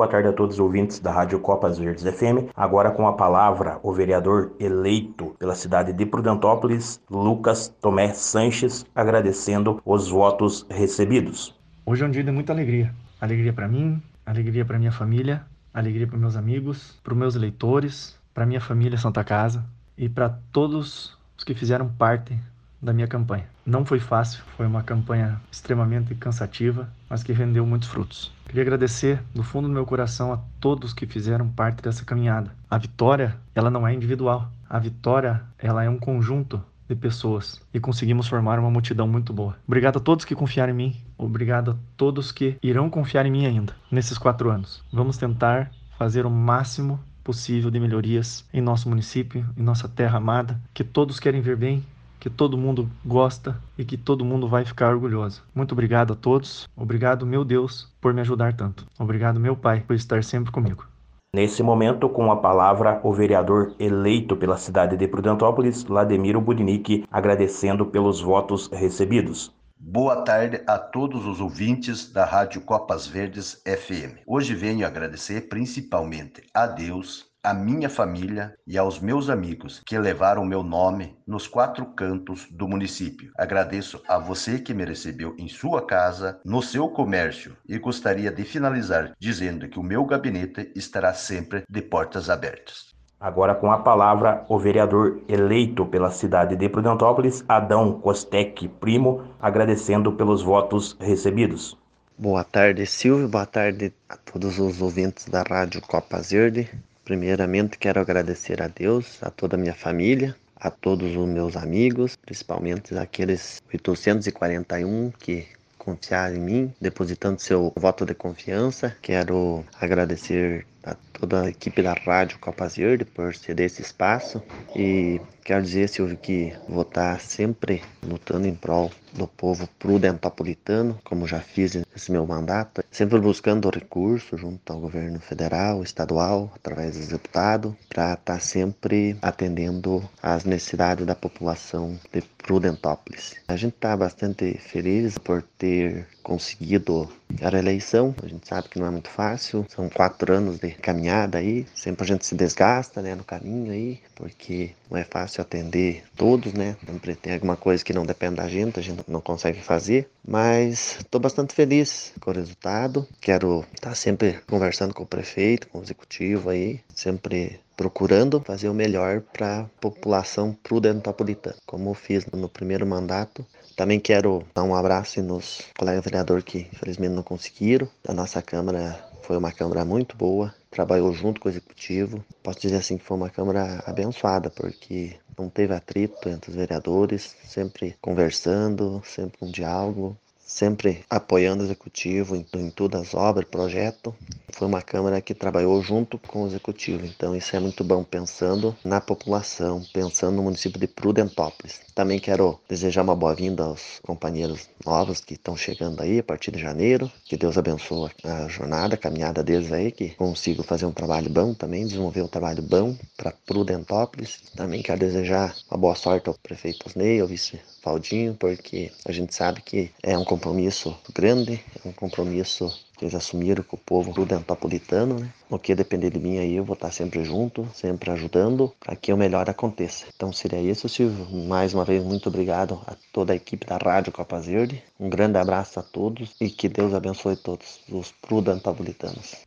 Boa tarde a todos os ouvintes da Rádio Copas Verdes FM. Agora com a palavra o vereador eleito pela cidade de Prudentópolis, Lucas Tomé Sanches, agradecendo os votos recebidos. Hoje é um dia de muita alegria. Alegria para mim, alegria para minha família, alegria para meus amigos, para meus eleitores, para minha família Santa Casa e para todos os que fizeram parte da minha campanha. Não foi fácil, foi uma campanha extremamente cansativa, mas que rendeu muitos frutos. Queria agradecer do fundo do meu coração a todos que fizeram parte dessa caminhada. A vitória, ela não é individual. A vitória, ela é um conjunto de pessoas e conseguimos formar uma multidão muito boa. Obrigado a todos que confiaram em mim. Obrigado a todos que irão confiar em mim ainda nesses quatro anos. Vamos tentar fazer o máximo possível de melhorias em nosso município, em nossa terra amada, que todos querem ver bem, que todo mundo gosta e que todo mundo vai ficar orgulhoso. Muito obrigado a todos. Obrigado, meu Deus, por me ajudar tanto. Obrigado, meu Pai, por estar sempre comigo. Nesse momento, com a palavra, o vereador eleito pela cidade de Prudentópolis, Lademiro Budinick, agradecendo pelos votos recebidos. Boa tarde a todos os ouvintes da Rádio Copas Verdes FM. Hoje venho agradecer principalmente a Deus, à minha família e aos meus amigos que levaram meu nome nos quatro cantos do município. Agradeço a você que me recebeu em sua casa, no seu comércio e gostaria de finalizar dizendo que o meu gabinete estará sempre de portas abertas. Agora com a palavra o vereador eleito pela cidade de Prudentópolis, Adão Costec Primo, agradecendo pelos votos recebidos. Boa tarde, Silvio. Boa tarde a todos os ouvintes da Rádio Copa Verde. Primeiramente, quero agradecer a Deus, a toda a minha família, a todos os meus amigos, principalmente aqueles 841 que confiaram em mim, depositando seu voto de confiança. Quero agradecer a toda a equipe da Rádio Copas Verde por ceder esse espaço e quero dizer, Silvio, que vou estar sempre lutando em prol do povo prudentapolitano, como já fiz nesse meu mandato, sempre buscando recursos junto ao governo federal, estadual, através dos deputados, para estar sempre atendendo às necessidades da população de Prudentópolis. A gente está bastante feliz por ter conseguido a reeleição. A gente sabe que não é muito fácil, são quatro anos de caminhada aí, sempre a gente se desgasta né, no caminho aí, porque não é fácil atender todos, né? Sempre tem alguma coisa que não depende da gente, a gente não consegue fazer, mas estou bastante feliz com o resultado. Quero estar tá sempre conversando com o prefeito, com o executivo aí, sempre procurando fazer o melhor para a população prudentapolitana, como fiz no primeiro mandato. Também quero dar um abraço nos colegas vereadores que infelizmente não conseguiram. A nossa Câmara foi uma Câmara muito boa, trabalhou junto com o Executivo. Posso dizer assim que foi uma Câmara abençoada, porque não teve atrito entre os vereadores, sempre conversando, sempre com diálogo, sempre apoiando o executivo em, em todas as obras, projeto. Foi uma Câmara que trabalhou junto com o executivo, então isso é muito bom pensando na população, pensando no município de Prudentópolis. Também quero desejar uma boa-vinda aos companheiros novos que estão chegando aí a partir de janeiro. Que Deus abençoe a jornada, a caminhada deles aí, que consigo fazer um trabalho bom também, desenvolver um trabalho bom para Prudentópolis. Também quero desejar uma boa sorte ao prefeito Osnei, ao vice Faldinho, porque a gente sabe que é um compromisso grande, é um compromisso que eles assumiram com o povo prudentapolitano, né? No que depender de mim aí, eu vou estar sempre junto, sempre ajudando para que o melhor aconteça. Então seria isso, Silvio. Mais uma vez, muito obrigado a toda a equipe da Rádio Copa Verde. Um grande abraço a todos e que Deus abençoe todos os prudentapolitanos.